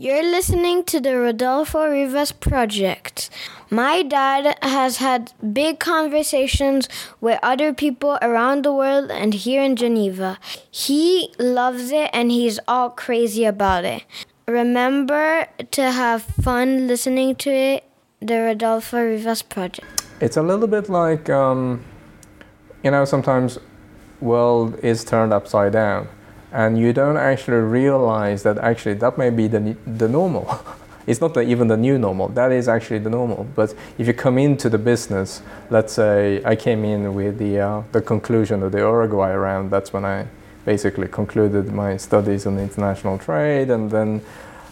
You're listening to the Rodolfo Rivas Project. My dad has had big conversations with other people around the world and here in Geneva. He loves it and he's all crazy about it. Remember to have fun listening to it, the Rodolfo Rivas Project. It's a little bit like, um, you know, sometimes world is turned upside down and you don't actually realize that actually that may be the, the normal. it's not the, even the new normal, that is actually the normal. But if you come into the business, let's say I came in with the, uh, the conclusion of the Uruguay round, that's when I basically concluded my studies on international trade and then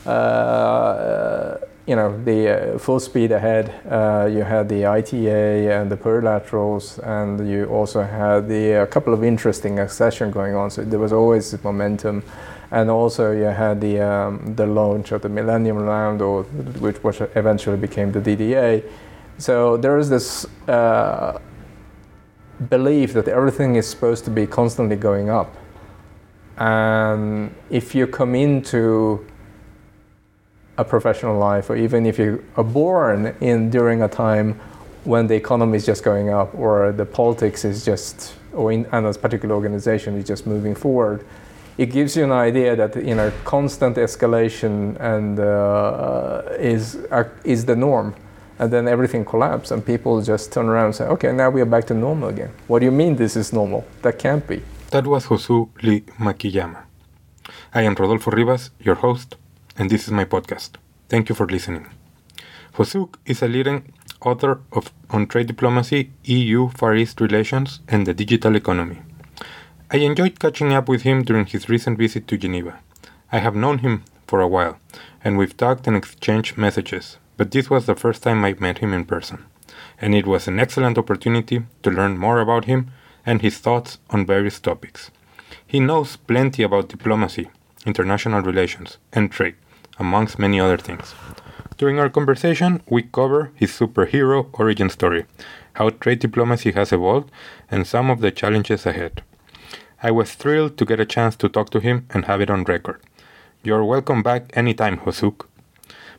uh, you know, the uh, full speed ahead. Uh, you had the ITA and the plurilaterals, and you also had the a couple of interesting accession going on. So there was always momentum, and also you had the um, the launch of the Millennium Round, or which was eventually became the DDA. So there is this uh, belief that everything is supposed to be constantly going up, and if you come into a professional life, or even if you are born in during a time when the economy is just going up, or the politics is just, or in and a particular organization is just moving forward, it gives you an idea that you know constant escalation and uh, is uh, is the norm, and then everything collapses, and people just turn around and say, "Okay, now we are back to normal again." What do you mean this is normal? That can't be. That was Hosuk Lee Makiyama. I am Rodolfo Rivas, your host, and this is my podcast. Thank you for listening. Hosuk is a leading author of on trade diplomacy, EU Far East relations, and the digital economy. I enjoyed catching up with him during his recent visit to Geneva. I have known him for a while, and we've talked and exchanged messages, but this was the first time I met him in person, and it was an excellent opportunity to learn more about him and his thoughts on various topics. He knows plenty about diplomacy, international relations, and trade, amongst many other things. During our conversation, we cover his superhero origin story, how trade diplomacy has evolved, and some of the challenges ahead. I was thrilled to get a chance to talk to him and have it on record. You're welcome back anytime, Hosuk.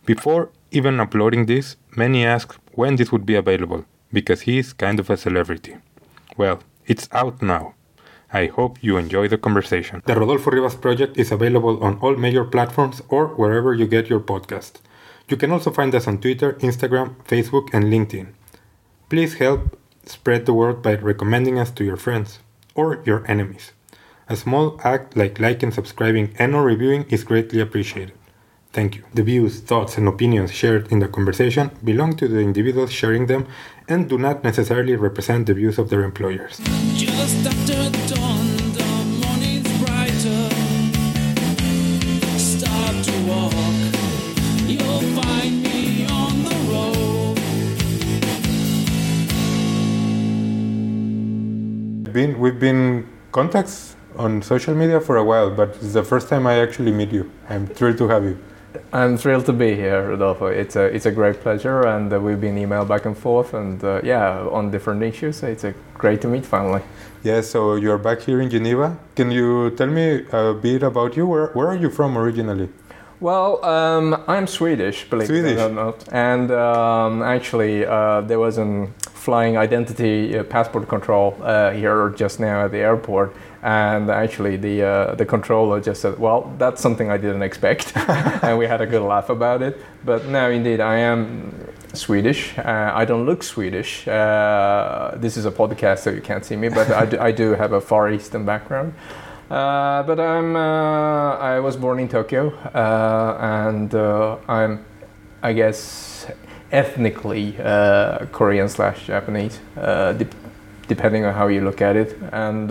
Before even uploading this, many asked when this would be available, because he is kind of a celebrity. Well, it's out now. I hope you enjoy the conversation. The Rodolfo Rivas project is available on all major platforms or wherever you get your podcast. You can also find us on Twitter, Instagram, Facebook, and LinkedIn. Please help spread the word by recommending us to your friends or your enemies. A small act like liking, subscribing, and or reviewing is greatly appreciated. Thank you. The views, thoughts, and opinions shared in the conversation belong to the individuals sharing them and do not necessarily represent the views of their employers. Been, we've been contacts on social media for a while, but it's the first time I actually meet you. I'm thrilled to have you. I'm thrilled to be here, Rodolfo. It's a it's a great pleasure, and uh, we've been emailed back and forth, and uh, yeah, on different issues. It's a great to meet finally. Yeah, so you're back here in Geneva. Can you tell me a bit about you? Where where are you from originally? Well, um, I'm Swedish, believe Swedish. it or not, and um, actually uh, there was a flying identity uh, passport control uh, here just now at the airport and actually the uh, the controller just said, "Well, that's something I didn't expect," and we had a good laugh about it. But no, indeed, I am Swedish. Uh, I don't look Swedish. Uh, this is a podcast, so you can't see me, but I do, I do have a Far Eastern background. Uh, but I'm uh, I was born in Tokyo, uh, and I'm I guess ethnically Korean slash Japanese. De- depending on how you look at it, and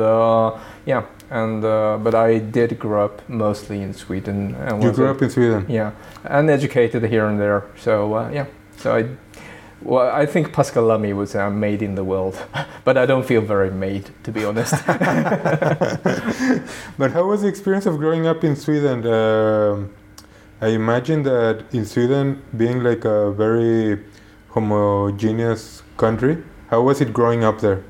yeah, and uh, but I did grow up mostly in Sweden. And you grew up in Sweden. Yeah, and educated here and there. So uh, yeah, so I. Well, I think Pascal Lamy was uh, made in the world, but I don't feel very made, to be honest. but how was the experience of growing up in Sweden? Uh, I imagine that in Sweden, being like a very homogeneous country, how was it growing up there?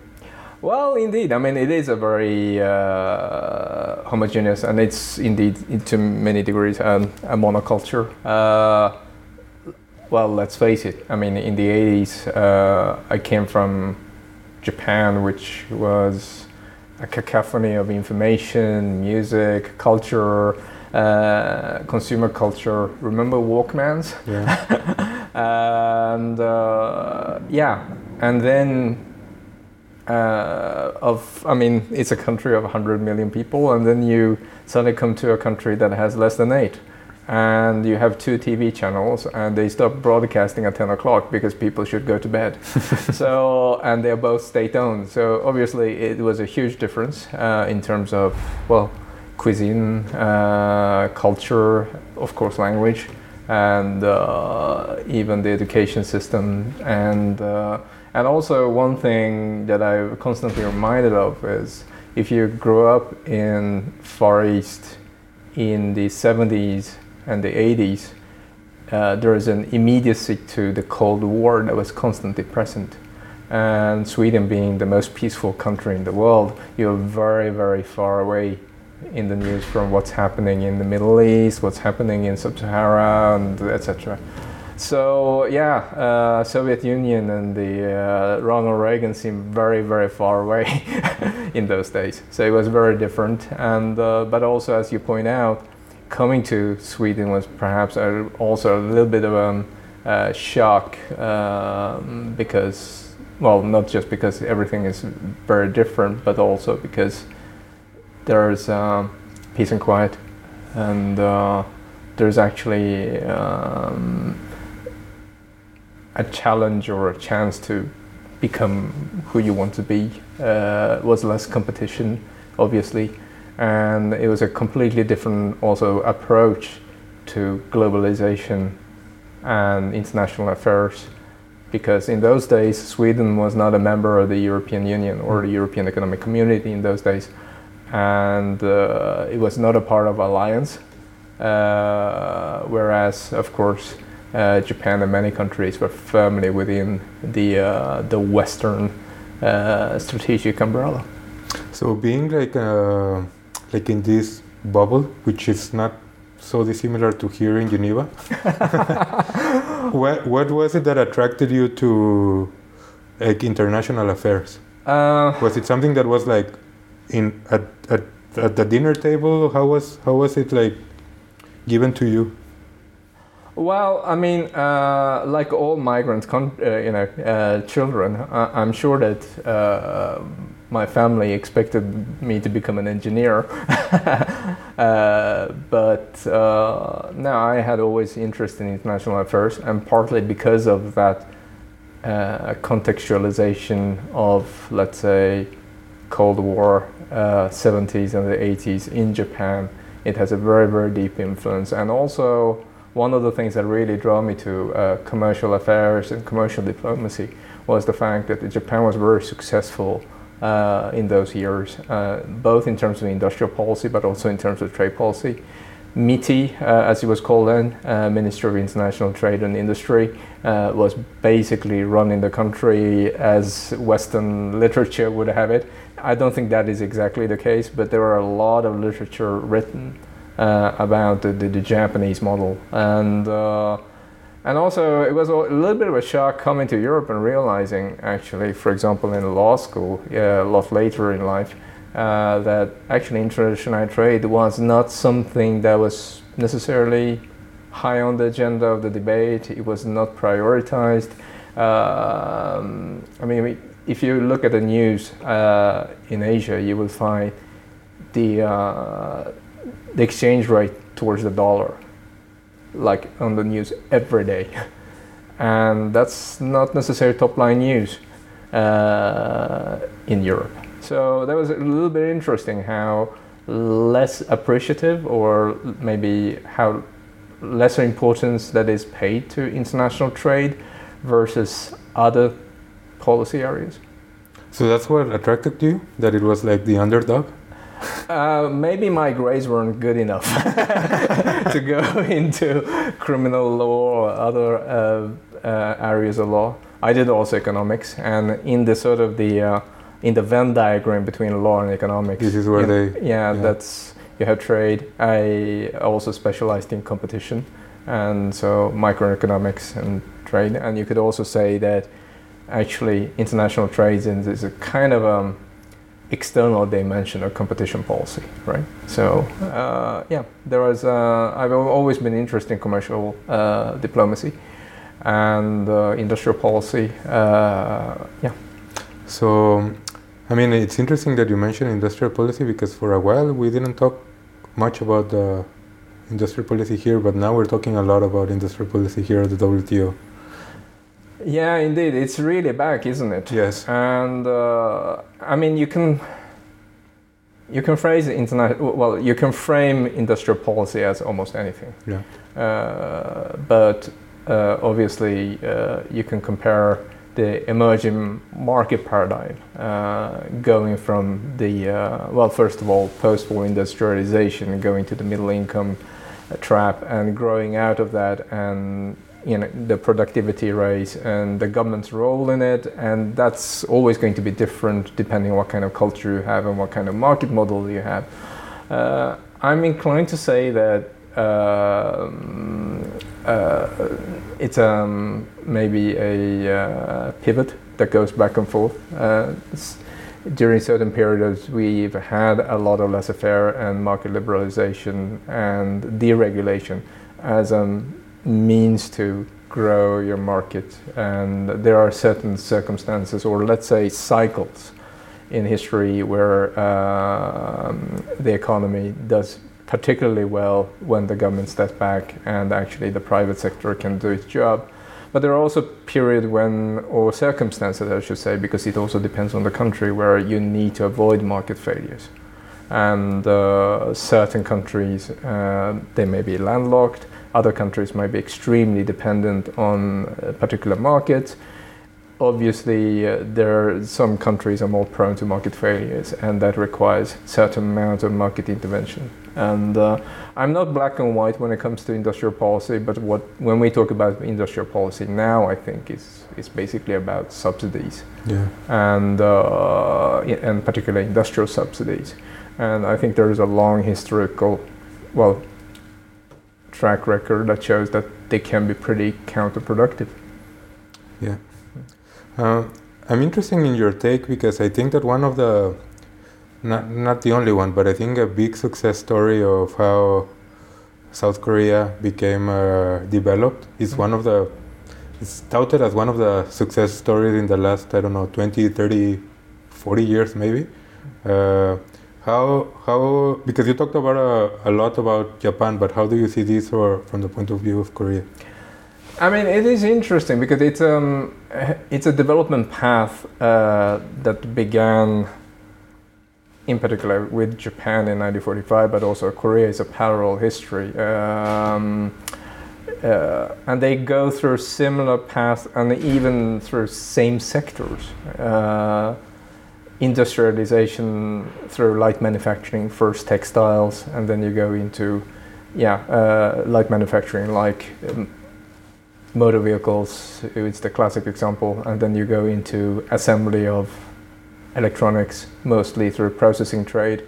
Well, indeed. I mean, it is a very uh, homogeneous, and it's indeed, to many degrees, um, a monoculture. Uh, well, let's face it. I mean, in the 80s, uh, I came from Japan, which was a cacophony of information, music, culture, uh, consumer culture. Remember Walkmans? Yeah. and uh, yeah, and then uh, of I mean, it's a country of 100 million people, and then you suddenly come to a country that has less than eight and you have two TV channels, and they stop broadcasting at 10 o'clock because people should go to bed. so, and they're both state-owned. So obviously, it was a huge difference uh, in terms of well, cuisine, uh, culture, of course, language, and uh, even the education system, and uh, and also one thing that I'm constantly reminded of is if you grew up in Far East in the 70s and the 80s, uh, there is an immediacy to the Cold War that was constantly present. And Sweden being the most peaceful country in the world, you're very, very far away in the news from what's happening in the Middle East, what's happening in Sub-Sahara, and etc. So yeah, uh, Soviet Union and the uh, Ronald Reagan seemed very, very far away in those days. So it was very different, and uh, but also as you point out, coming to Sweden was perhaps a, also a little bit of a uh, shock um, because, well, not just because everything is very different, but also because there's um, peace and quiet, and uh, there's actually um, a challenge or a chance to become who you want to be. Uh, was less competition, obviously and it was a completely different also approach to globalization and international affairs because in those days Sweden was not a member of the European Union or the European Economic Community in those days and uh, it was not a part of alliance uh, whereas of course uh, Japan and many countries were firmly within the uh, the Western uh, strategic umbrella. So being like a like in this bubble, which is not so dissimilar to here in Geneva. what what was it that attracted you to like international affairs? Uh, was it something that was like in at, at at the dinner table? How was how was it like given to you? Well, I mean, uh, like all migrant, uh, you know, uh, children, I'm sure that uh, my family expected me to become an engineer. uh, but uh, no, I had always interest in international affairs, and partly because of that uh, contextualization of, let's say, Cold War, 70s uh, and the 80s in Japan, it has a very, very deep influence. And also, one of the things that really drew me to uh, commercial affairs and commercial diplomacy was the fact that Japan was very successful uh, in those years, uh, both in terms of industrial policy but also in terms of trade policy. MITI, uh, as it was called then, uh, Ministry of International Trade and Industry, uh, was basically running the country as Western literature would have it. I don't think that is exactly the case, but there are a lot of literature written about the, the, the, Japanese model. And and also, it was a little bit of a shock coming to Europe and realizing, actually, for example, in law school, a lot later in life, uh, that actually international trade was not something that was necessarily high on the agenda of the debate. It was not prioritized. Um, I mean, if you look at the news uh, in Asia, you will find the uh, the exchange rate towards the dollar like on the news every day. And that's not necessarily top line news uh, in Europe. So that was a little bit interesting how less appreciative or maybe how lesser importance that is paid to international trade versus other policy areas. So that's what attracted you? That it was like the underdog? Uh, maybe my grades weren't good enough to go into criminal law or other uh, uh, areas of law. I did also economics, and in the sort of the uh, in the Venn diagram between law and economics. This is where you they. yeah, yeah. that's you have trade. I also specialized in competition, and so microeconomics and trade. And you could also say that actually international trade is is a kind of um, external dimension of competition policy, right? So uh, yeah, there was. Uh, I've always been interested in commercial uh, diplomacy and uh, industrial policy. Uh, yeah. So, I mean, it's interesting that you mentioned industrial policy because for a while we didn't talk much about the industrial policy here, but now we're talking a lot about industrial policy here at the WTO. Yeah, indeed, it's really back, isn't it? Yes. And uh, I mean, you can you can phrase internet well, you can frame industrial policy as almost anything. Yeah. Uh, but uh, obviously, uh, you can compare the emerging market paradigm uh, going from the uh, well, first of all, post-war industrialization, going to the middle income uh, trap, and growing out of that, and you know the productivity race and the government's role in it, and that's always going to be different depending on what kind of culture you have and what kind of market model you have. Uh, I'm inclined to say that um, uh, it's um, maybe a uh, pivot that goes back and forth. Uh, during certain periods, we've had a lot of laissez-faire and market liberalization and deregulation as a means to grow your market. And there are certain circumstances, or let's say cycles, in history where um, the economy does particularly well when the government steps back and actually the private sector can do its job. But there are also periods when, or circumstances, I should say, because it also depends on the country, where you need to avoid market failures. And uh, certain countries, uh, they may be landlocked. Other countries might be extremely dependent on a particular markets. obviously uh, there are some countries are more prone to market failures and that requires certain amount of market intervention and uh, i'm not black and white when it comes to industrial policy but what when we talk about industrial policy now i think is is basically about subsidies Yeah. and uh, and particularly industrial subsidies and i think there is a long historical well track record that shows that they can be pretty counterproductive Yeah. Uh, I'm interested in your take because I think that one of the, not, not the only one, but I think a big success story of how South Korea became uh, developed is one of the, it's touted as one of the success stories in the last, I don't know, 20, 30, 40 years maybe. Uh, how, how, because you talked about a, a lot about Japan, but how do you see this or from the point of view of Korea? I mean, it is interesting because it's um, it's a development path uh, that began, in particular, with Japan in 1945, but also Korea is a parallel history, um, uh, and they go through similar paths and even through same sectors. Uh, industrialization through light manufacturing, first textiles, and then you go into, yeah, uh, light manufacturing like. Um, motor vehicles it's the classic example. And then you go into assembly of electronics mostly through processing trade.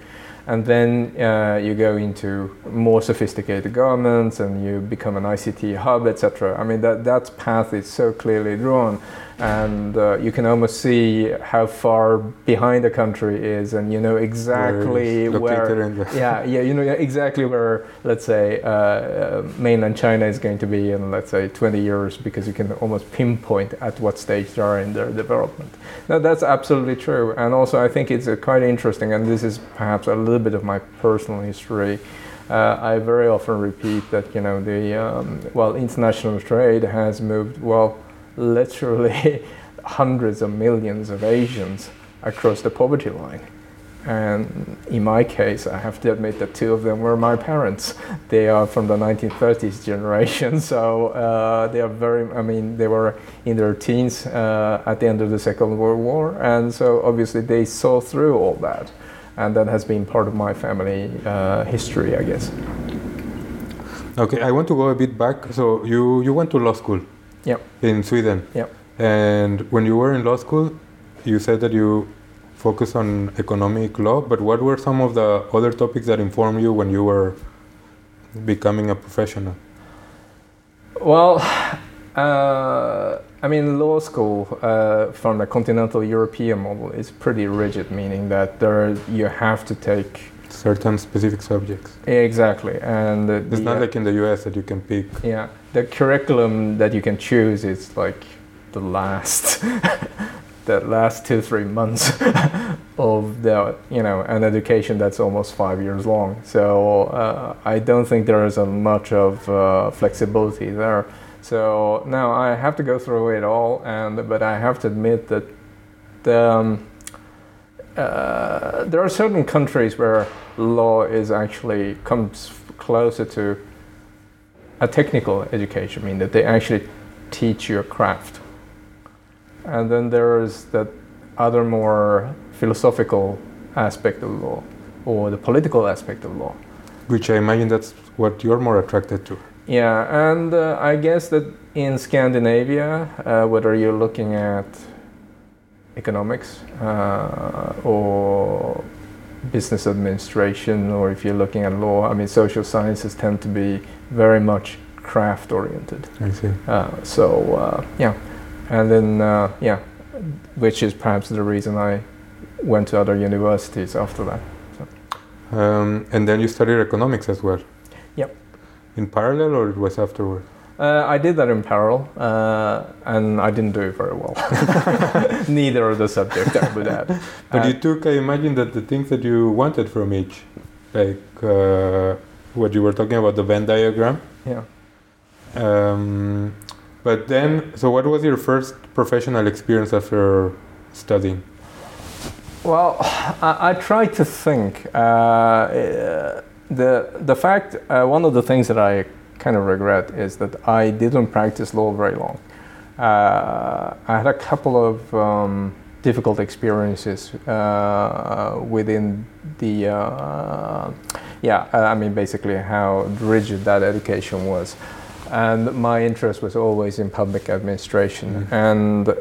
And then uh, you go into more sophisticated garments and you become an ICT hub etc I mean that that path is so clearly drawn and uh, you can almost see how far behind the country is and you know exactly Where where, it's located in the- yeah yeah you know exactly where let's say uh, uh, mainland China is going to be in let's say 20 years because you can almost pinpoint at what stage they are in their development. No that's absolutely true and also I think it's uh, quite interesting and this is perhaps a little bit of my personal history. Uh, I very often repeat that you know the um, well international trade has moved well literally hundreds of millions of Asians across the poverty line. And in my case, I have to admit that two of them were my parents. They are from the 1930s generation, so uh, they are very, I mean, they were in their teens uh, at the end of the Second World War, and so obviously they saw through all that. And that has been part of my family uh, history, I guess. Okay, I want to go a bit back. So you, you went to law school Yep. in Sweden. Yep. And when you were in law school, you said that you focus on economic law, but what were some of the other topics that informed you when you were becoming a professional? Well, uh, I mean, law school uh, from the continental European model is pretty rigid, meaning that there you have to take certain specific subjects. Exactly, and the, it's not like in the U.S. that you can pick. Yeah, the curriculum that you can choose is like the last, the last two three months of the you know an education that's almost five years long. So uh, I don't think there is a much of uh, flexibility there. So now I have to go through it all, and but I have to admit that the. Um, uh, there are certain countries where law is actually comes closer to a technical education, I mean that they actually teach you a craft. And then there is that other more philosophical aspect of law or the political aspect of law. Which I imagine that's what you're more attracted to. Yeah, and uh, I guess that in Scandinavia, uh, whether you're looking at economics uh, or business administration, or if you're looking at law, I mean, social sciences tend to be very much craft oriented. I see. Uh, so uh, yeah, and then uh, yeah, which is perhaps the reason I went to other universities after that. So. Um, and then you studied economics as well. Yep. In parallel, or it was afterward? Uh, I did that in parallel, uh, and I didn't do it very well. Neither of the subjects I would add. But uh, you took, I imagine, that the things that you wanted from each, like uh, what you were talking about, the Venn diagram. Yeah. Um, but then, so what was your first professional experience after studying? Well, I, I tried to think. Uh, the the fact, uh, one of the things that I kind of regret is that I didn't practice law very long. Uh, I had a couple of um, difficult experiences uh, within the, uh, yeah, I mean, basically how rigid that education was. And my interest was always in public administration. Mm-hmm. And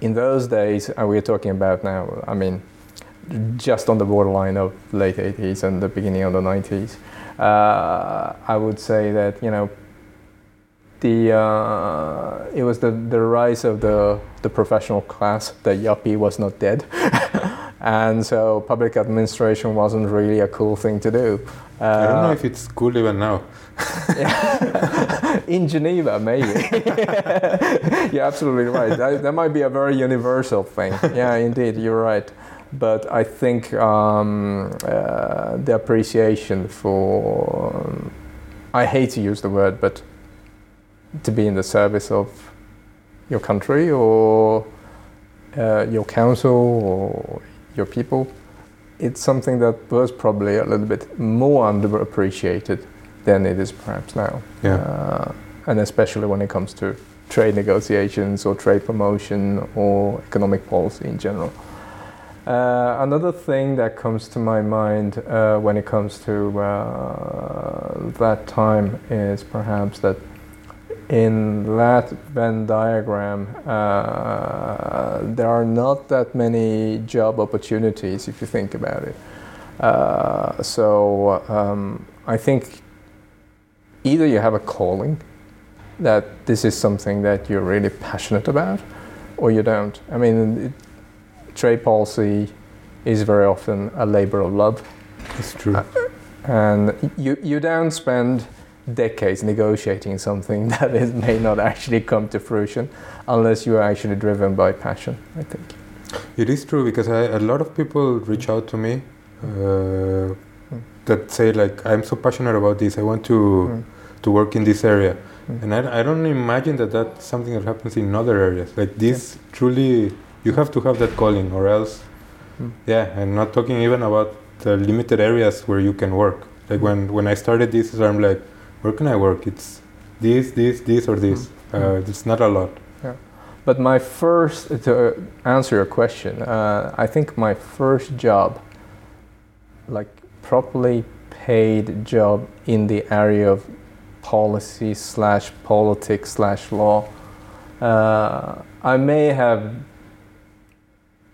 in those days, uh, we're talking about now, I mean, just on the borderline of late 80s and the beginning of the 90s uh, I would say that you know the uh, it was the, the rise of the the professional class. The yuppie was not dead, and so public administration wasn't really a cool thing to do. Uh, I don't know if it's cool even now. In Geneva, maybe. you're absolutely right. That, that might be a very universal thing. Yeah, indeed, you're right but I think um, uh, the appreciation for um, I hate to use the word, but to be in the service of your country or uh, your council or your people, it's something that was probably a little bit more underappreciated than it is perhaps now. Yeah. Uh, and especially when it comes to trade negotiations or trade promotion or economic policy in general. Uh, another thing that comes to my mind uh, when it comes to uh, that time is perhaps that in that Venn diagram, uh, there are not that many job opportunities if you think about it. Uh, so um, I think either you have a calling that this is something that you're really passionate about, or you don't. I mean, it, trade policy is very often a labor of love. It's true. Uh, and you, you don't spend decades negotiating something that is, may not actually come to fruition unless you are actually driven by passion, I think. It is true because I, a lot of people reach out to me uh, mm. that say like I'm so passionate about this. I want to mm. to work in this area, mm. and I, I don't imagine that that's something that happens in other areas. Like this yeah. truly you have to have that calling or else mm. yeah i'm not talking even about the limited areas where you can work like when when i started this i'm like where can i work it's this this this or this mm. uh, it's not a lot yeah. but my first to answer your question uh, i think my first job like properly paid job in the area of policy slash politics slash law uh, i may have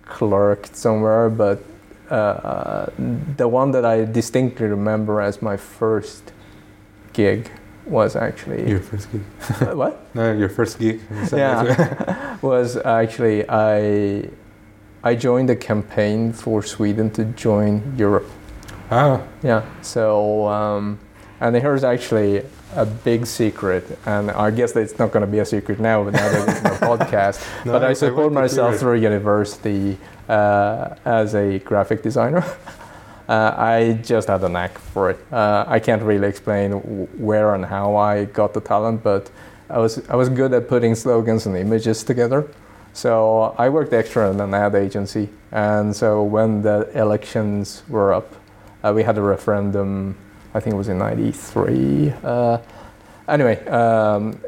clerked somewhere, but uh, the one that I distinctly remember as my first gig was actually Your first gig. Uh, what? No, your first gig. Yeah, was actually I I joined a campaign for Sweden to join Europe. ah, Yeah. So, um, and here's actually a big secret, and I guess that it's not going to be a secret now, but now that it's a podcast. No, but I- I I support hear myself through university uh, as a graphic designer. Uh, I just had a knack for it. Uh, I can't really explain where and how I got the talent, but I was I was good at putting slogans and images together. So I worked extra in an ad agency, and so when the elections were up, uh, we had a referendum. I think it was in '93. Uh, anyway, um,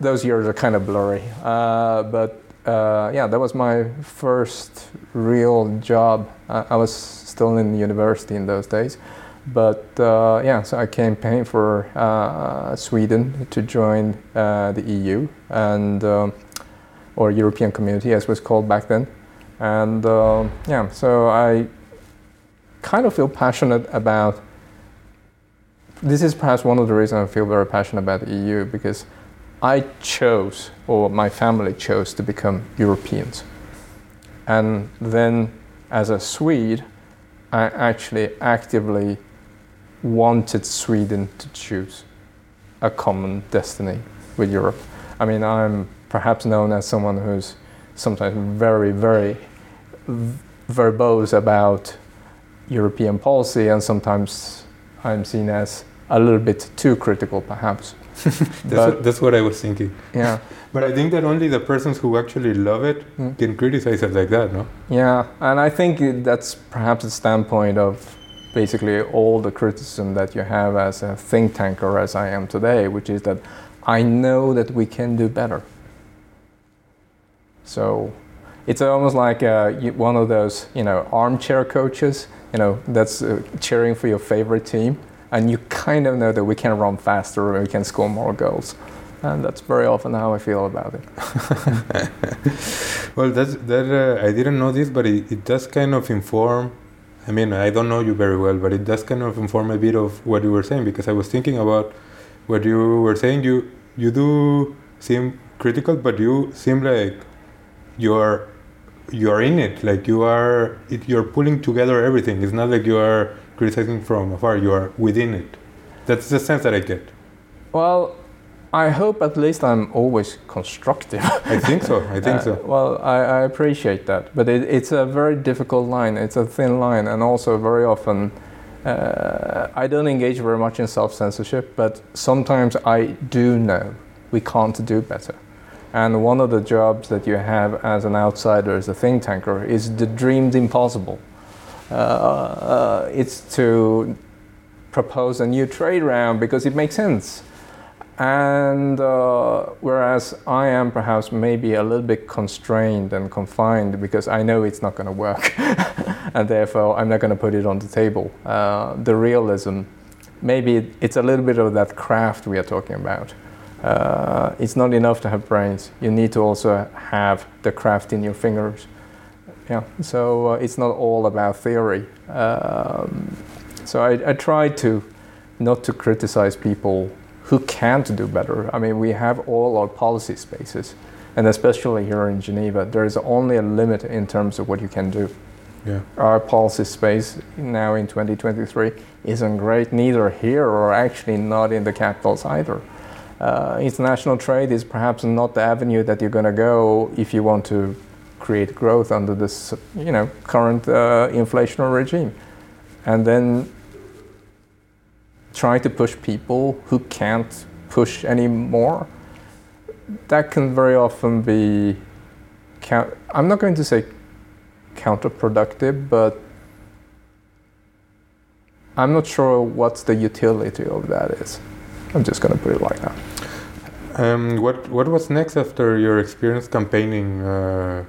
those years are kind of blurry, uh, but uh, yeah, that was my first real job. I, I was still in university in those days, but uh, yeah, so I campaigned for uh, Sweden to join uh, the EU and um, or European Community, as it was called back then. And um yeah, so I kind of feel passionate about. This is perhaps one of the reasons I feel very passionate about the EU because I chose, or my family chose, to become Europeans. And then, as a Swede, I actually actively wanted Sweden to choose a common destiny with Europe. I mean, I'm perhaps known as someone who's sometimes very, very verbose about European policy, and sometimes I'm seen as a little bit too critical, perhaps. that's, what, that's what I was thinking. Yeah, But I think that only the persons who actually love it Mm. can criticize it like that, no? yeah, and I think that's perhaps the standpoint of basically all the criticism that you have as a think tanker, as I am today, which is that I know that we can do better. So it's almost like uh, one of those, you know, armchair coaches, you know, that's uh, cheering for your favorite team, and you kind of know that we can run faster we can score more goals. And that's very often how I feel about it. Well, that's that. Uh, I didn't know this, but it, it does kind of inform. I mean, I don't know you very well, but it does kind of inform a bit of what you were saying because I was thinking about what you were saying. You you do seem critical, but you seem like you're you're in it. Like you are. It, you're pulling together everything. It's not like you are criticizing from afar. You are within it. That's the sense that I get. Well, I hope at least I'm always constructive. I think so. I think Uh, so. Well, I, I appreciate that, but it, it's a very difficult line. It's a thin line, and also very often uh, I don't engage very much in self censorship, but sometimes I do know we can't do better. And one of the jobs that you have as an outsider, as a think tanker, is to dream the dreamed impossible. Uh, uh, it's to propose a new trade round because it makes sense. And uh, whereas I am perhaps maybe a little bit constrained and confined because I know it's not going to work, and therefore I'm not going to put it on the table. Uh, the realism, maybe it's a little bit of that craft we are talking about. Uh, it's not enough to have brains. You need to also have the craft in your fingers. Yeah. So uh, it's not all about theory. Um, so I, I try to not to criticize people who can't do better. I mean, we have all our policy spaces, and especially here in Geneva, there is only a limit in terms of what you can do. Yeah. Our policy space now in 2023 isn't great, neither here or actually not in the capitals either. Uh, international trade is perhaps not the avenue that you're going to go if you want to create growth under this, you know, current uh, inflationary regime, and then try to push people who can't push anymore. That can very often be, count- I'm not going to say counterproductive, but I'm not sure what's the utility of that is. I'm just going to put it like that. Um, what what was next after your experience campaigning uh,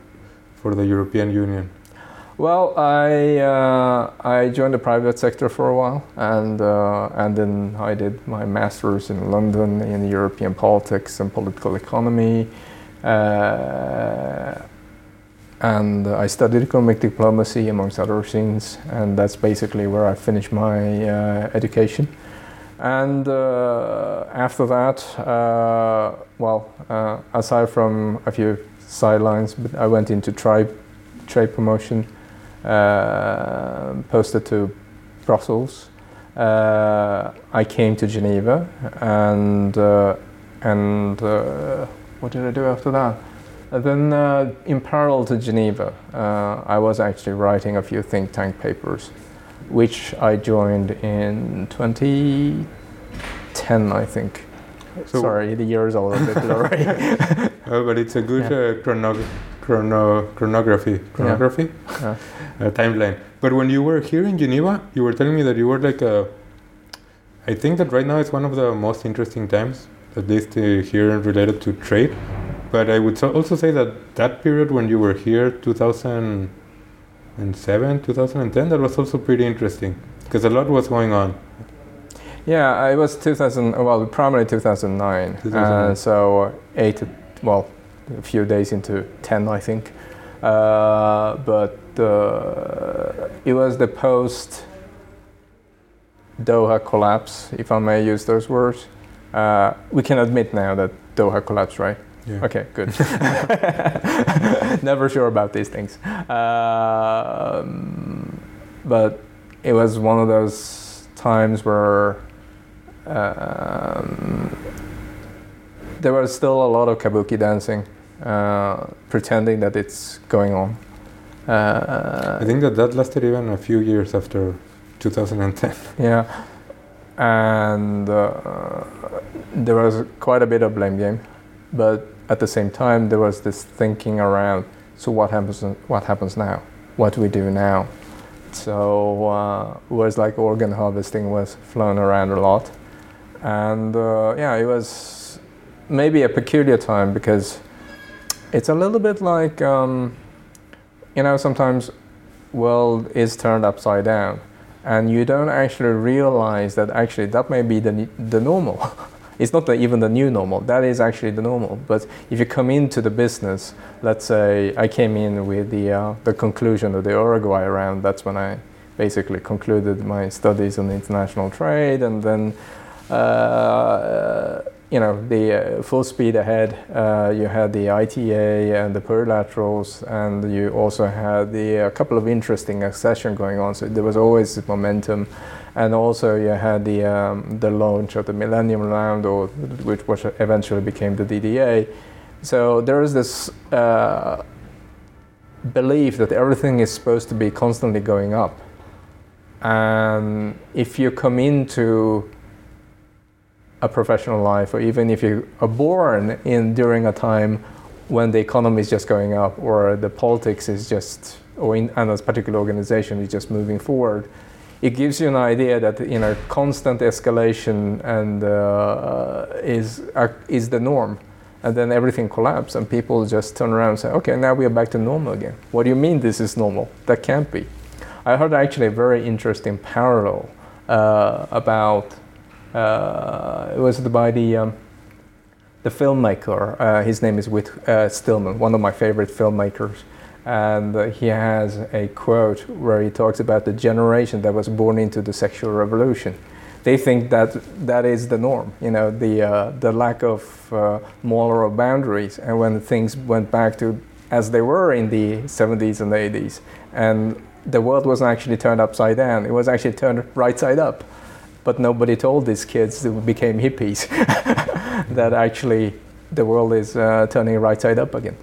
for the European Union? Well, I uh, I joined the private sector for a while, and uh, and then I did my masters in London in European politics and political economy, uh, and I studied economic diplomacy amongst other things, and that's basically where I finished my uh, education. And uh, after that, uh, well, aside from a few sidelines, but I went into trade, trade promotion, uh, posted to Brussels. Uh, I came to Geneva, and and what did I do after that? And then, uh, in parallel to Geneva, uh, I was actually writing a few think tank papers, which I joined in 2010, I think. So Sorry, the years are a little bit blurry. oh, but it's a good yeah. uh, chrono- chrono- chronography, chronography, yeah. Timeline. But when you were here in Geneva, you were telling me that you were like a. I think that right now it's one of the most interesting times, at least uh, here related to trade but I would also say that that period when you were here, 2007, 2010, that was also pretty interesting because a lot was going on. Yeah, it was 2000. Well, primarily 2009. 2009. Uh, so eight, well, a few days into 10, I think. Uh, but uh, it was the post Doha collapse, if I may use those words. Uh, we can admit now that Doha collapsed, right? Yeah. Okay, good. Never sure about these things. Um, but it was one of those times where um, there was still a lot of kabuki dancing, uh, pretending that it's going on. Uh, I think that that lasted even a few years after 2010. Yeah, and uh, there was quite a bit of blame game, but at the same time, there was this thinking around so what happens, what happens now? What do we do now? So uh, like organ harvesting was flown around a lot. And uh, yeah, it was maybe a peculiar time because it's a little bit like, um, you know, sometimes world is turned upside down and you don't actually realize that actually that may be the, the normal. it's not the, even the new normal. That is actually the normal. But if you come into the business, let's say I came in with the uh, the conclusion of the Uruguay round. That's when I basically concluded my studies on international trade, and then. Uh, you know, the uh, full speed ahead, uh, you had the ITA and the plurilaterals, and you also had the a couple of interesting accession going on. So there was always momentum and also you had the um, the launch of the Millennium Round, or which was eventually became the DDA. So there is this uh, belief that everything is supposed to be constantly going up, and if you come into a professional life, or even if you are born in during a time when the economy is just going up, or the politics is just, or in, and a particular organization is just moving forward it gives you an idea that you know constant escalation and uh, is uh, is the norm, and then everything collapses and people just turn around and say, okay, now we are back to normal again. What do you mean this is normal? That can't be. I heard actually a very interesting parallel uh, about uh, it was by the um, the filmmaker. Uh, his name is Whit uh, Stillman, one of my favorite filmmakers and he has a quote where he talks about the generation that was born into the sexual revolution. They think that that is the norm, you know, the uh, the lack of uh, moral boundaries, and when things went back to as they were in the 70s and 80s, and the world wasn't actually turned upside down; it was actually turned right side up. But nobody told these kids who became hippies that actually the world is uh, turning right side up again.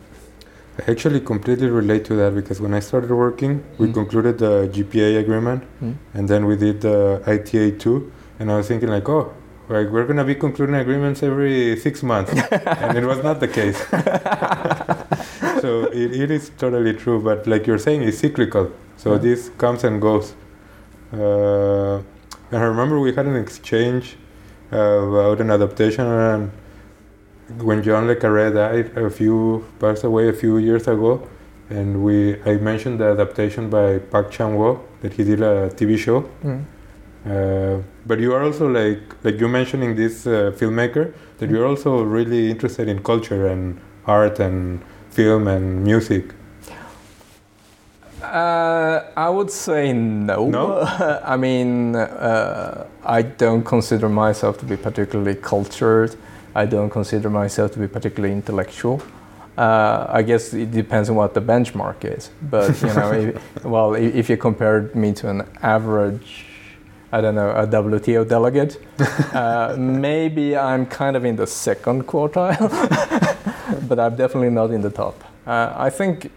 I actually completely relate to that because when I started working, we mm. concluded the GPA agreement, mm. and then we did the ITA too. And I was thinking like, oh, like we're gonna be concluding agreements every six months, and it was not the case. so it, it is totally true, but like you're saying, it's cyclical. So yeah. this comes and goes. Uh, and I remember we had an exchange uh, about an adaptation and when John le Carre died a few passed away a few years ago, and we I mentioned the adaptation by Park Chan Wook that he did a TV show. Mm. Uh, but you are also like like you mentioning this uh, filmmaker that mm. you're also really interested in culture and art and film and music. Uh, I would say no. No? I mean, uh, I don't consider myself to be particularly cultured. I don't consider myself to be particularly intellectual. Uh, I guess it depends on what the benchmark is. But you know, if, well, if you compared me to an average, I don't know, a WTO delegate, uh, maybe I'm kind of in the second quartile, but I'm definitely not in the top. Uh, I think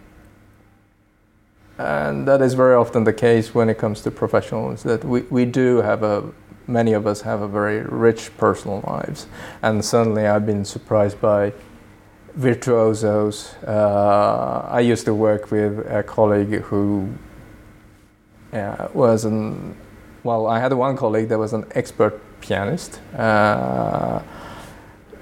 and that is very often the case when it comes to professionals that we, we do have a many of us have a very rich personal lives. And suddenly i've been surprised by virtuosos. Uh, i used to work with a colleague who uh, was an well i had one colleague that was an expert pianist. Uh,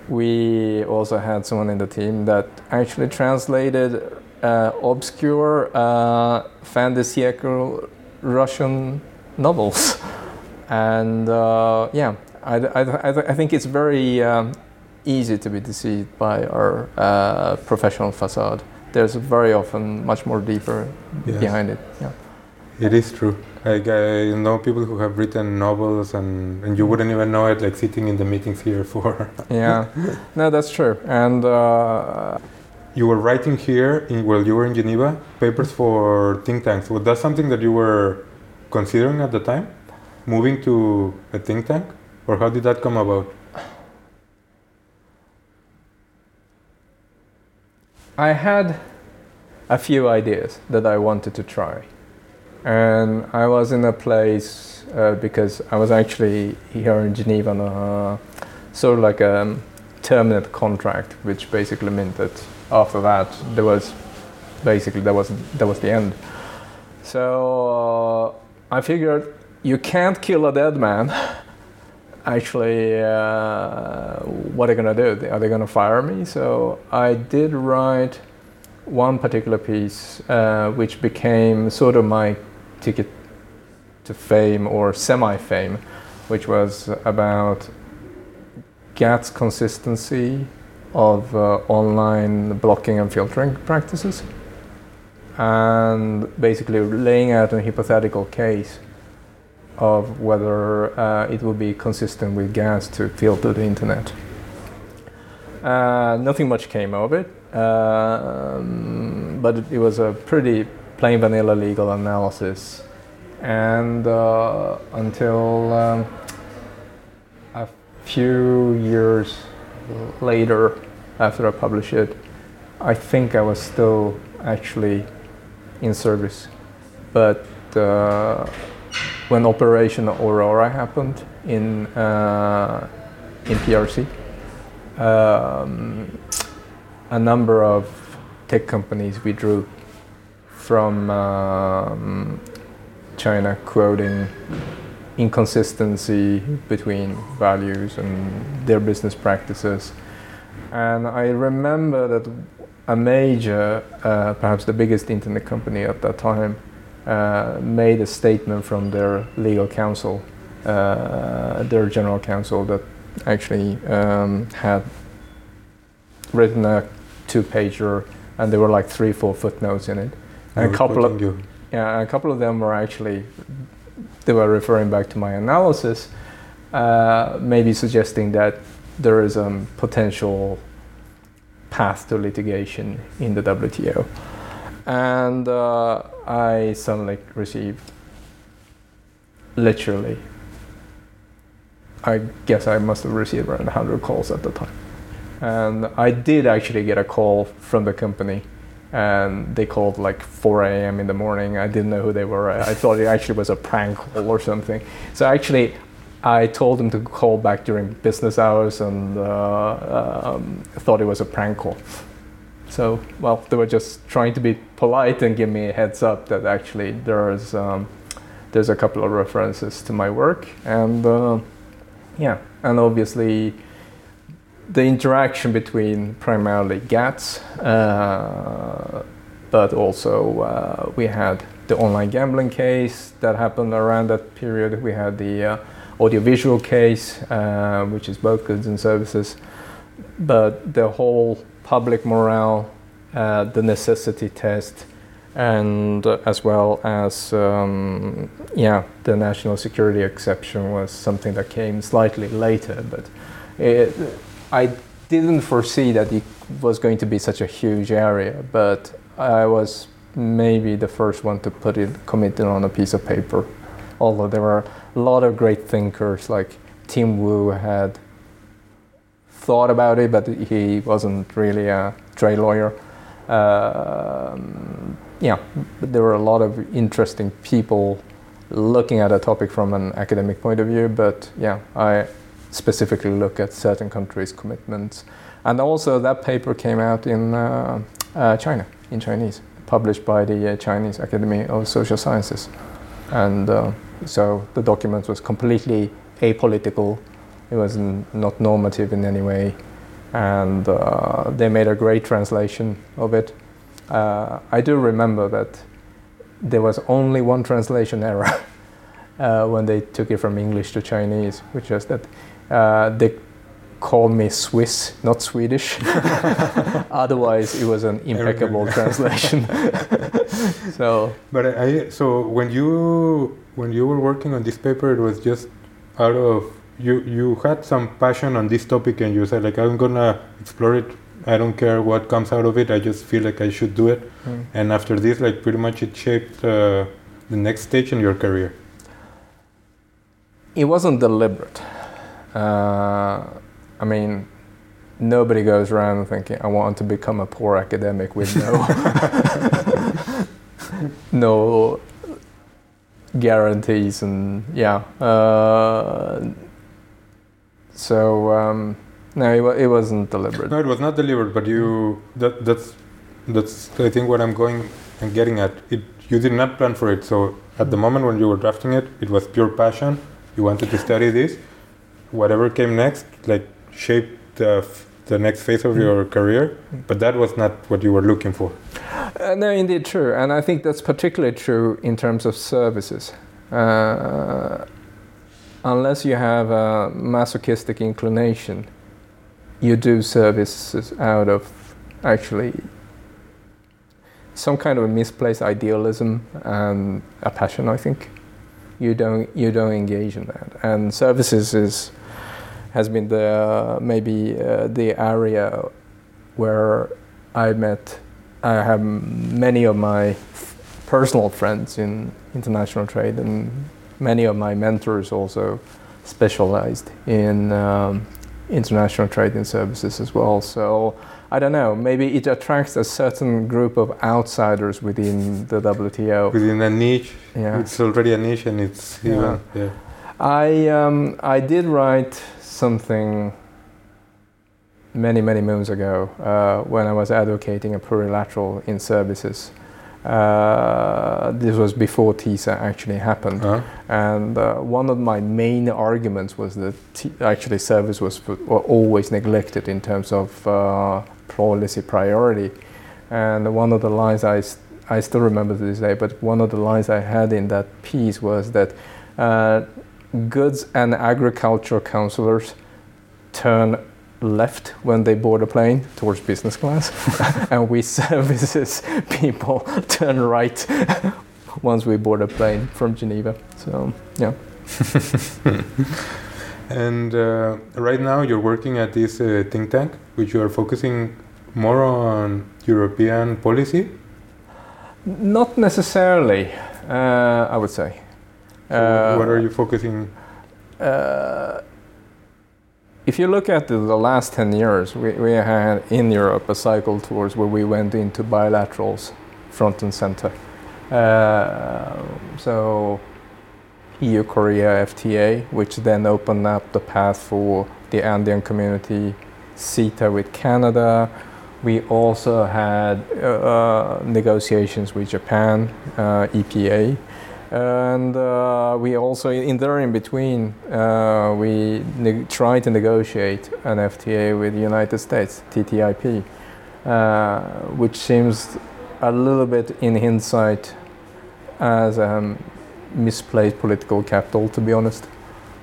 we also had someone in the team that actually translated uh, obscure uh, fin de siècle Russian novels. And uh, yeah, I, I, I, I think it's very um, easy to be deceived by our uh, professional facade. There's very often much more deeper Yes. behind it. Yeah. It is true. Like I know people who have written novels, and, and you wouldn't even know it, like sitting in the meetings here for. Yeah, no, that's true. And uh, you were writing here in while you were in Geneva papers for think tanks. Was that something that you were considering at the time, moving to a think tank, or how did that come about? I had a few ideas that I wanted to try. And I was in a place uh, because I was actually here in Geneva on a sort of like a terminate contract, which basically meant that after that there was basically that was that was the end. So uh, I figured you can't kill a dead man. Actually, uh, what are they gonna do? Are they gonna fire me? So I did write one particular piece, uh, which became sort of my ticket to fame or semi-fame, which was about GATT's consistency of uh, online blocking and filtering practices, and basically laying out a hypothetical case of whether uh, it would be consistent with GATT to filter the internet. Uh, nothing much came of it, um, but it, it was a pretty plain vanilla legal analysis. And uh, until um, a few years later, after I published it, I think I was still actually in service. But uh, when Operation Aurora happened in uh, in PRC, um, a number of tech companies withdrew from um, China, quoting inconsistency between values and their business practices. And I remember that a major, uh, perhaps the biggest internet company at that time, uh, made a statement from their legal counsel, uh, their general counsel, that actually um, had written a two-pager, and there were like three, four footnotes in it. And a couple of you. yeah, a couple of them were actually they were referring back to my analysis, uh, maybe suggesting that there is a potential path to litigation in the WTO, and uh, I suddenly received literally. I guess I must have received around 100 calls at the time. And I did actually get a call from the company and they called like 4 a.m. in the morning. I didn't know who they were. I thought it actually was a prank call or something. So actually, I told them to call back during business hours and uh, um, thought it was a prank call. So, well, they were just trying to be polite and give me a heads up that actually there's um, there's a couple of references to my work, and uh, yeah, and obviously the interaction between primarily GATS, uh, but also uh, we had the online gambling case that happened around that period. We had the uh, audiovisual case, uh, which is both goods and services, but the whole public morale, uh, the necessity test, and as well as um, yeah, the national security exception was something that came slightly later, but it, I didn't foresee that it was going to be such a huge area, but I was maybe the first one to put it committed on a piece of paper. Although there were a lot of great thinkers like Tim Wu had thought about it, but he wasn't really a trade lawyer. Um, yeah, there were a lot of interesting people looking at a topic from an academic point of view. But yeah, I specifically look at certain countries' commitments, and also that paper came out in uh, uh, China in Chinese, published by the uh, Chinese Academy of Social Sciences, and uh, so the document was completely apolitical. It was not normative in any way, and uh, they made a great translation of it. I do remember that there was only one translation error uh, when they took it from English to Chinese, which was that uh, they called me Swiss, not Swedish. Otherwise, it was an impeccable translation. so, But I so when you when you were working on this paper, it was just out of you you had some passion on this topic, and you said like I'm gonna explore it. I don't care what comes out of it. I just feel like I should do it. mm. And after this, like pretty much, it shaped uh, the next stage in your career. It wasn't deliberate. Uh, I mean, nobody goes around thinking, I want to become a poor academic with no, no guarantees and yeah. Uh, so um, no, it, it wasn't deliberate. No, it was not deliberate. but you that that's that's I think what I'm going and getting at. It you did not plan for it. So at the moment when you were drafting it, it was pure passion. You wanted to study this. Whatever came next, like shaped the f- the next phase of your career. But that was not what you were looking for. Uh, no, indeed, true, and I think that's particularly true in terms of services. Uh, unless you have a masochistic inclination, you do services out of actually some kind of a misplaced idealism and a passion. I think you don't you don't engage in that, and services is has been the maybe uh, the area where I met I have many of my personal friends in international trade, and many of my mentors also specialized in um, international trade and services as well. So I don't know, maybe it attracts a certain group of outsiders within the WTO. Within a niche, Yeah. it's already a niche, and it's Yeah. even yeah. I um, I did write something many many moons ago uh, when I was advocating a plurilateral in services. Uh, this was before TISA actually happened, Uh-huh. and uh, one of my main arguments was that t- actually service was were always neglected in terms of uh, policy priority. And one of the lines I I still remember to this day, but one of the lines I had in that piece was that uh, goods and agriculture counselors turn left when they board a plane towards business class, and we services people turn right once we board a plane from Geneva. So yeah, And uh, right now, you're working at this uh, think tank, which you are focusing more on European policy. not necessarily. Uh, I would say. So what are you focusing? Uh, if you look at the, the last 10 years, we, we had in Europe a cycle towards where we went into bilaterals front and center. Uh, so EU Korea FTA, which then opened up the path for the Andean community, CETA with Canada. We also had uh, negotiations with Japan, uh, EPA. And uh, we also, in there in between, uh, we ne- tried to negotiate an FTA with the United States, TTIP, uh, which seems a little bit in hindsight as um, misplaced political capital, to be honest.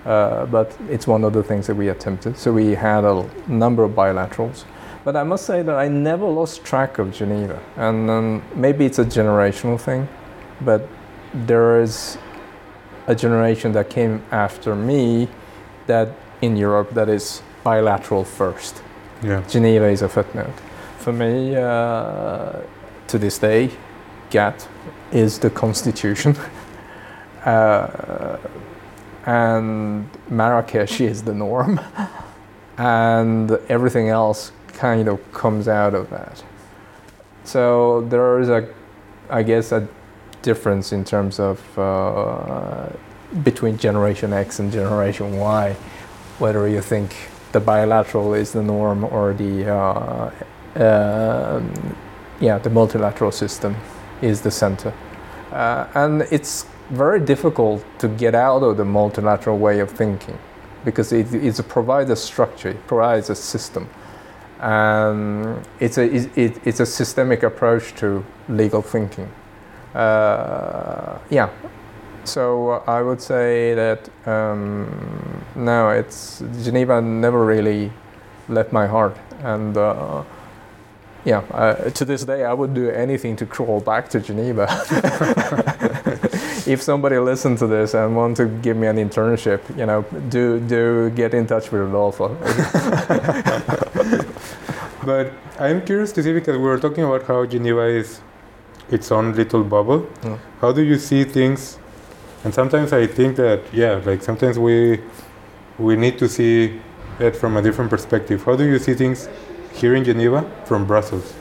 Uh, but it's one of the things that we attempted. So we had a l- number of bilaterals. But I must say that I never lost track of Geneva. And um, maybe it's a generational thing, but there is a generation that came after me that in Europe that is bilateral first. Yeah. Geneva is a footnote. For me, uh, to this day, GATT is the constitution. uh, and Marrakesh is the norm. and everything else kind of comes out of that. So there is a, I guess, a difference in terms of uh, between Generation X and Generation Y, whether you think the bilateral is the norm or the uh, uh, yeah the multilateral system is the center, uh, and it's very difficult to get out of the multilateral way of thinking because it, it provides a structure, it provides a system. And it's a, it, it's a systemic approach to legal thinking. Uh, yeah, so I would say that um, no, it's Geneva never really left my heart, and uh, yeah, uh, to this day I would do anything to crawl back to Geneva. if somebody listened to this and want to give me an internship, you know, do do get in touch with Rodolfo. but I'm curious to see because we were talking about how Geneva is its own little bubble. Mm. How do you see things? And sometimes I think that yeah, like sometimes we we need to see it from a different perspective. How do you see things here in Geneva from Brussels?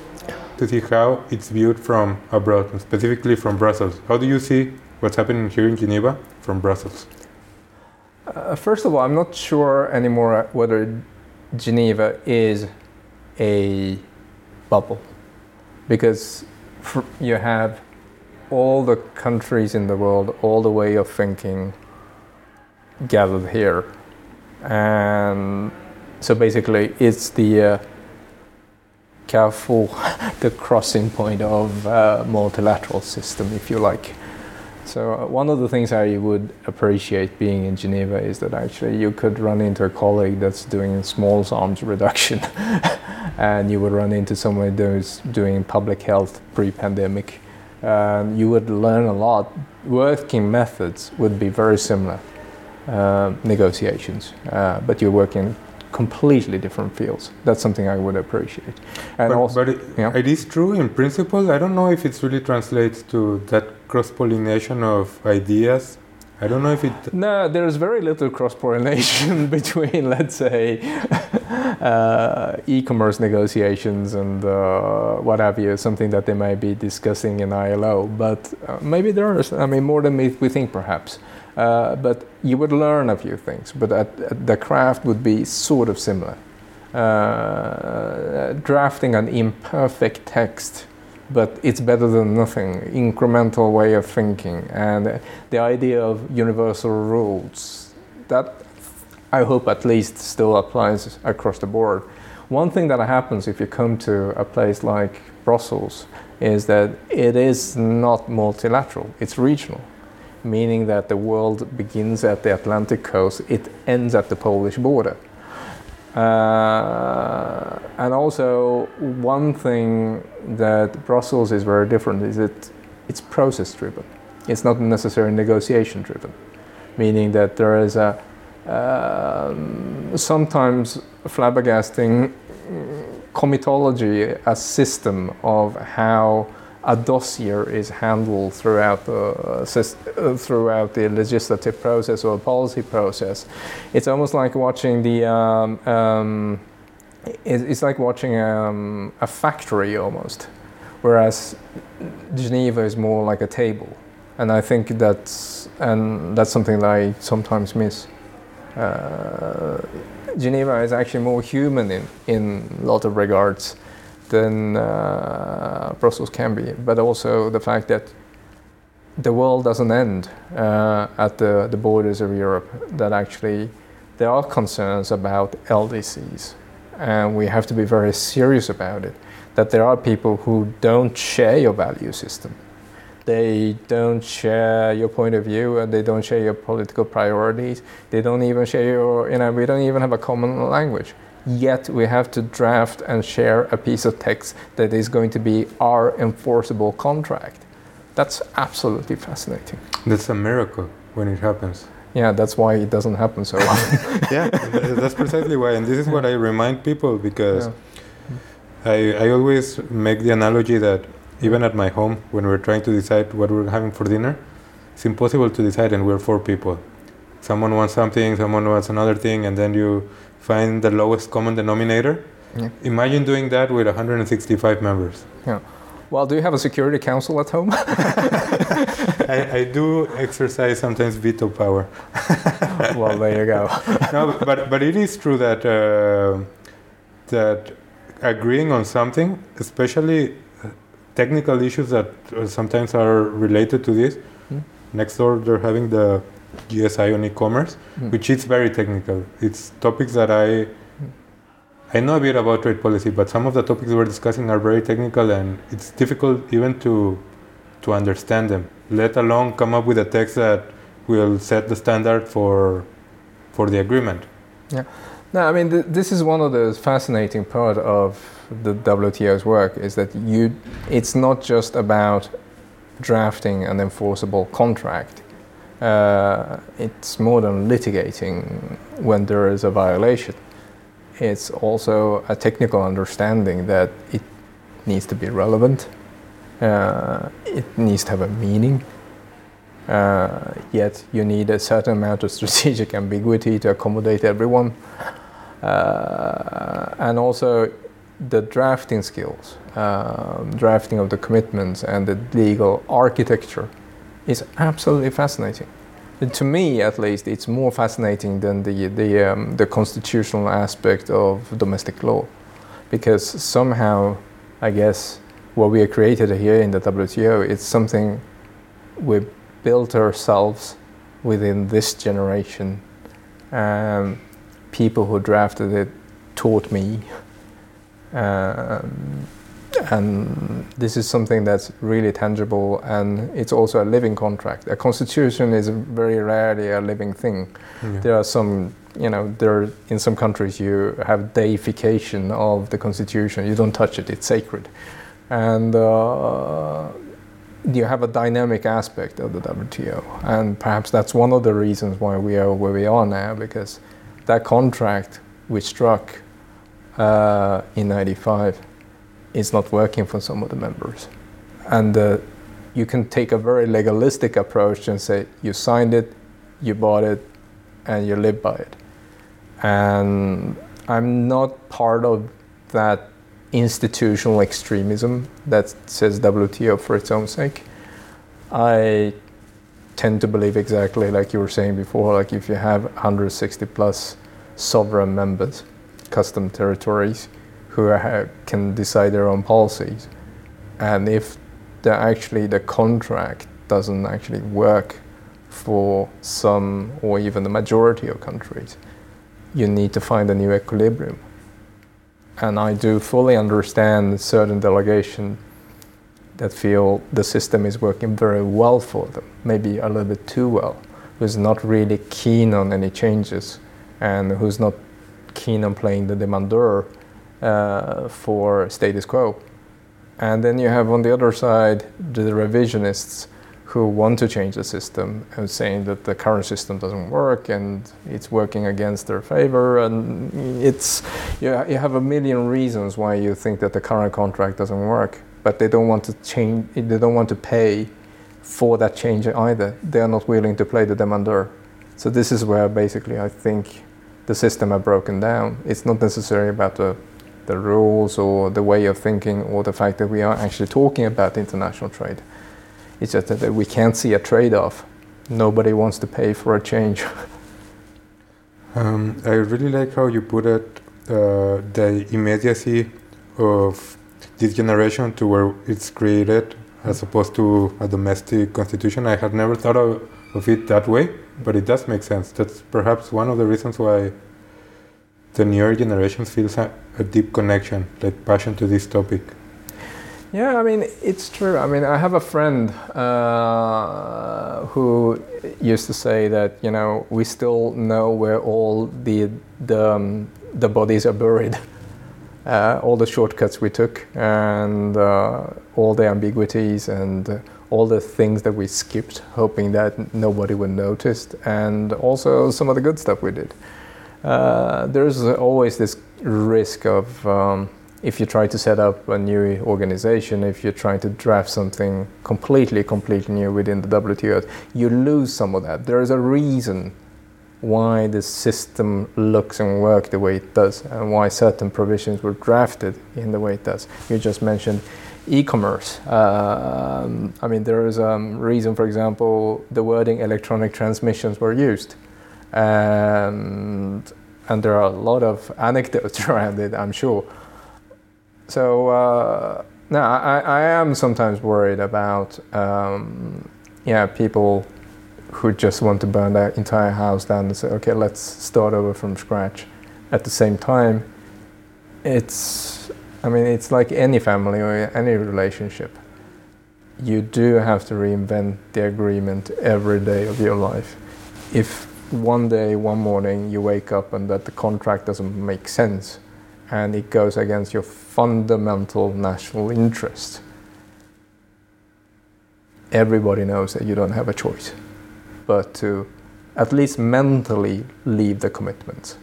To see how it's viewed from abroad, specifically from Brussels. How do you see what's happening here in Geneva from Brussels? Uh, first of all, I'm not sure anymore whether Geneva is a bubble because you have all the countries in the world, all the way of thinking gathered here. And so basically, it's the uh, careful, the crossing point of uh, multilateral system, if you like. So uh, one of the things I would appreciate being in Geneva is that actually you could run into a colleague that's doing small arms reduction, and you would run into someone who's doing public health pre-pandemic. Um, you would learn a lot. Working methods would be very similar. Uh, negotiations, uh, but you're working completely different fields. That's something I would appreciate. And but, also, but it, yeah. it is true in principle. I don't know if it really translates to that cross pollination of ideas. I don't know if it. No, there's very little cross pollination between, let's say, uh, e commerce negotiations and uh, what have you, something that they might be discussing in ILO. But uh, maybe there is, I mean, more than we think perhaps. Uh, but you would learn a few things, but at, at the craft would be sort of similar. Uh, drafting an imperfect text, but it's better than nothing. Incremental way of thinking, and the idea of universal rules that I hope at least still applies across the board. One thing that happens if you come to a place like Brussels is that it is not multilateral; it's regional meaning that the world begins at the Atlantic coast, it ends at the Polish border. Uh, and also, one thing that Brussels is very different is that it's process driven. It's not necessarily negotiation driven, meaning that there is a um, sometimes flabbergasting comitology, a system of how a dossier is handled throughout the uh, throughout the legislative process or policy process. It's almost like watching the. Um, um, it's like watching um, a factory almost, whereas Geneva is more like a table, and I think that's and that's something that I sometimes miss. Uh, Geneva is actually more human in in a lot of regards than uh, Brussels can be, but also the fact that the world doesn't end uh, at the, the borders of Europe, that actually there are concerns about LDCs, and we have to be very serious about it. That there are people who don't share your value system. They don't share your point of view and they don't share your political priorities. They don't even share your, you know, we don't even have a common language yet we have to draft and share a piece of text that is going to be our enforceable contract. That's absolutely fascinating. That's a miracle when it happens. Yeah, that's why it doesn't happen so often. yeah, that's precisely why. And this is what I remind people because yeah. I, I always make the analogy that even at my home, when we're trying to decide what we're having for dinner, it's impossible to decide, and we're four people. Someone wants something, someone wants another thing, and then you find the lowest common denominator. Yeah. Imagine doing that with 165 members. Yeah. Well, do you have a security council at home? I, I, do exercise sometimes veto power. well, there you go. no, but but it is true that uh, that agreeing on something, especially technical issues that sometimes are related to this. Mm. Next door, they're having the JSI on e-commerce, mm. which is very technical. It's topics that I I know a bit about trade policy, but some of the topics we're discussing are very technical, and it's difficult even to to understand them. Let alone come up with a text that will set the standard for for the agreement. Yeah. No, I mean th- this is one of the fascinating part of the WTO's work is that you it's not just about drafting an enforceable contract. Uh, it's more than litigating when there is a violation it's also a technical understanding that it needs to be relevant, uh, it needs to have a meaning. Uh, yet you need a certain amount of strategic ambiguity to accommodate everyone. Uh, and also the drafting skills, um, drafting of the commitments and the legal architecture is absolutely fascinating to me at least, it's more fascinating than the the um, the constitutional aspect of domestic law, because somehow, I guess, what we have created here in the WTO, it's something we built ourselves within this generation. Um, people who drafted it taught me. Um, and this is something that's really tangible and it's also a living contract. A constitution is very rarely a living thing. Yeah. there are some you know there in some countries you have deification of the constitution. You don't touch it it's sacred. And uh, you have a dynamic aspect of the WTO and perhaps that's one of the reasons why we are where we are now because that contract we struck uh, in 95 is not working for some of the members. And uh, you can take a very legalistic approach and say you signed it, you bought it, and you live by it. And I'm not part of that institutional extremism that says WTO for its own sake. I tend to believe exactly like you were saying before, like if you have 160 plus sovereign members, custom territories, who can decide their own policies. And if the, actually the contract doesn't actually work for some or even the majority of countries, you need to find a new equilibrium. And I do fully understand certain delegation that feel the system is working very well for them, maybe a little bit too well, who's not really keen on any changes and who's not keen on playing the demandeur uh, for status quo. And then you have on the other side the revisionists who want to change the system and saying that the current system doesn't work and it's working against their favor. And it's you, you have a million reasons why you think that the current contract doesn't work, but they don't want to change. They don't want to pay for that change either. They are not willing to play the demandeur. So this is where basically I think the system are broken down. It's not necessarily about the the rules or the way of thinking or the fact that we are actually talking about international trade. It's just that we can't see a trade off. Nobody wants to pay for a change. um, I really like how you put it uh, the immediacy of this generation to where it's created as opposed to a domestic constitution. I had never thought of, of it that way, but it does make sense. That's perhaps one of the reasons why the newer generation feels a, a deep connection, like passion to this topic. Yeah, I mean, it's true. I mean, I have a friend uh, who used to say that, you know, we still know where all the, the um, the bodies are buried. Uh, all the shortcuts we took and uh, all the ambiguities and all the things that we skipped, hoping that nobody would notice, and also some of the good stuff we did. Uh, there's always this risk of um, if you try to set up a new organization, if you're trying to draft something completely, completely new within the WTO, you lose some of that. There is a reason why the system looks and works the way it does, and why certain provisions were drafted in the way it does. You just mentioned e-commerce. Uh, I mean, there is a reason, for example, the wording electronic transmissions were used. And, and there are a lot of anecdotes around it, I'm sure. So, uh, I, I am sometimes worried about, um, yeah, people who just want to burn their entire house down and say, okay, let's start over from scratch. At the same time, it's, I mean, it's like any family or any relationship. You do have to reinvent the agreement every day of your life. If one day, one morning, you wake up and that the contract doesn't make sense and it goes against your fundamental national interest, everybody knows that you don't have a choice but to at least mentally leave the commitments.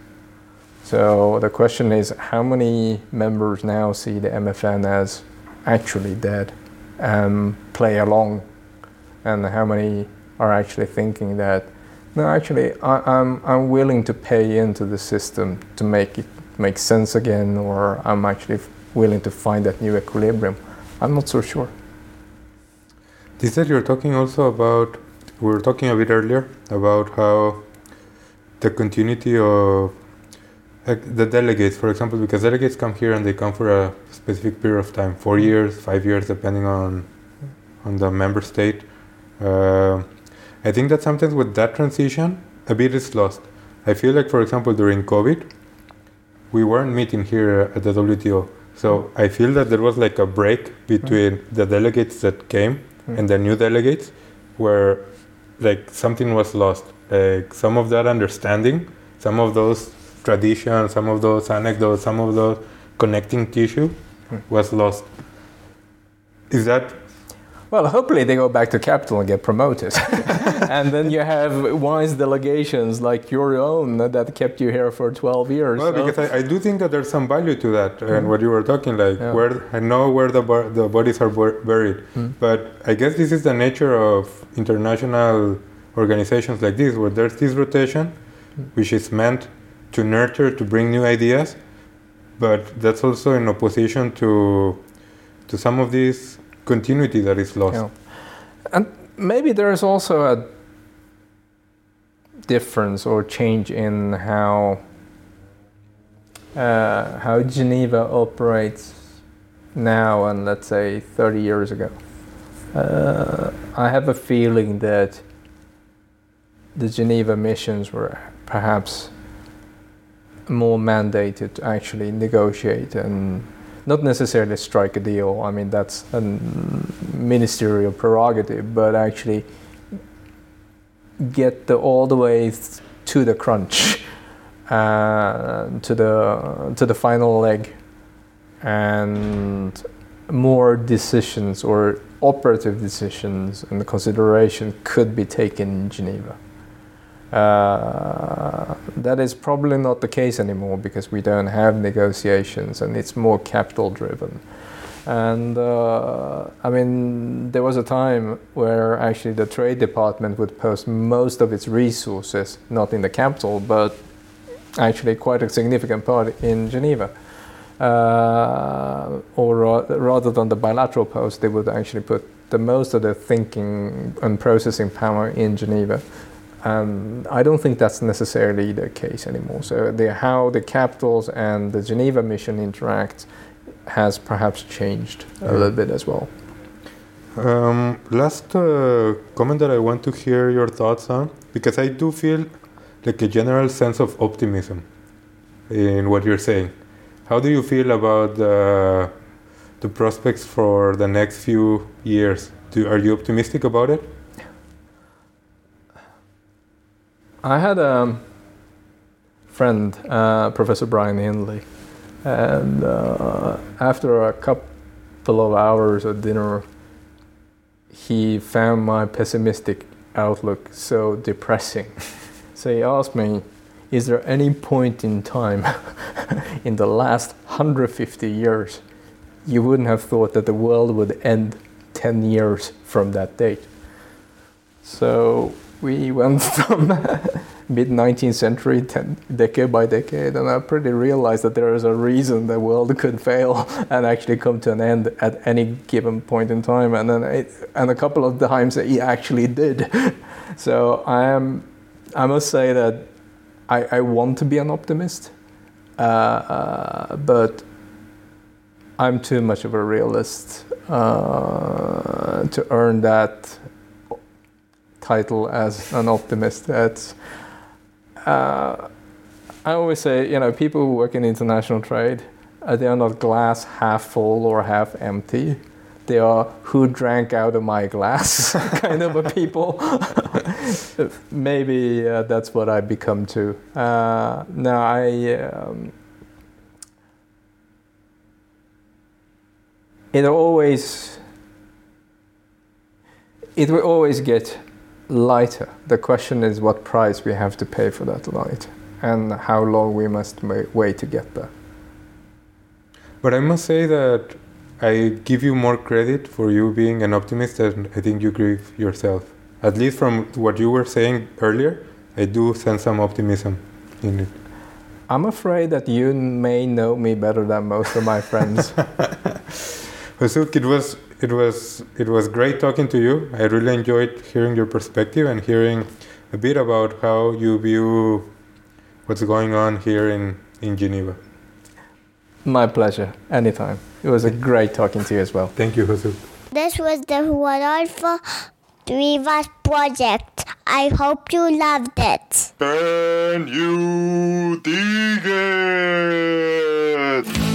So the question is how many members now see the MFN as actually dead and play along, and how many are actually thinking that no, actually, I, I'm, I'm willing to pay into the system to make it make sense again, or I'm actually willing to find that new equilibrium. I'm not so sure. This that you're talking also about we were talking a bit earlier about how the continuity of the delegates, for example, because delegates come here and they come for a specific period of time, four mm-hmm. years, five years, depending on on the member state. Uh, I think that sometimes with that transition, a bit is lost. I feel like, for example, during COVID, we weren't meeting here at the WTO. So I feel that there was like a break between mm-hmm. the delegates that came mm. and the new delegates, where like something was lost. Like some of that understanding, some of those traditions, some of those anecdotes, some of those connecting tissue hmm. was lost. Is that well, hopefully they go back to capital and get promoted. and then you have wise delegations like your own that kept you here for 12 years. Well, so. because I, I, do think that there's some value to that. Mm-hmm. And what you were talking, like, yeah. where I know where the, the bodies are buried. Mm-hmm. But I guess this is the nature of international organizations like this, where there's this rotation, mm-hmm. which is meant to nurture, to bring new ideas. But that's also in opposition to to some of these continuity that is lost. Yeah. And maybe there is also a difference or change in how uh, how Geneva operates now and let's say 30 years ago. Uh, I have a feeling that the Geneva missions were perhaps more mandated to actually negotiate and not necessarily strike a deal. I mean, that's a ministerial prerogative, but actually get the, all the way to the crunch, uh, to the to the final leg, and more decisions or operative decisions and consideration could be taken in Geneva. Uh, that is probably not the case anymore because we don't have negotiations and it's more capital driven. And uh, I mean, there was a time where actually the Trade Department would post most of its resources not in the capital, but actually quite a significant part in Geneva. Uh, or rather than the bilateral post, they would actually put the most of the thinking and processing power in Geneva um, I don't think that's necessarily the case anymore. So the, how the capitals and the Geneva mission interact has perhaps changed a little bit as well. Um, last uh, comment that I want to hear your thoughts on, because I do feel like a general sense of optimism in what you're saying. How do you feel about the, the prospects for the next few years? Do, are you optimistic about it? I had a friend, uh, Professor Brian Hindley. And uh, after a couple of hours of dinner, he found my pessimistic outlook so depressing. so he asked me, Is there any point in time in the last 150 years you wouldn't have thought that the world would end 10 years from that date? So we went from mid 19th century, ten, decade by decade, and I pretty realized that there is a reason the world could fail and actually come to an end at any given point in time. And then, it, and a couple of times it actually did. so I am, I must say that I, I want to be an optimist, uh, uh, but I'm too much of a realist uh, to earn that title as an optimist. That's uh, I always say, you know, people who work in international trade, uh, they are not glass half full or half empty. They are who drank out of my glass kind of a people. Maybe uh, that's what I become too. Uh, now I. Um, it always it will always get lighter. The question is what price we have to pay for that light and how long we must wait to get there. But I must say that I give you more credit for you being an optimist than I think you give yourself. At least from what you were saying earlier, I do sense some optimism in it. I'm afraid that you may know me better than most of my friends. Hosuk, it was it was it was great talking to you. I really enjoyed hearing your perspective and hearing a bit about how you view what's going on here in, in Geneva. My pleasure. Anytime. It was a great talking to you as well. Thank you, Hosuk. This was the Rodolfo Rivas project. I hope you loved it. And you dig it!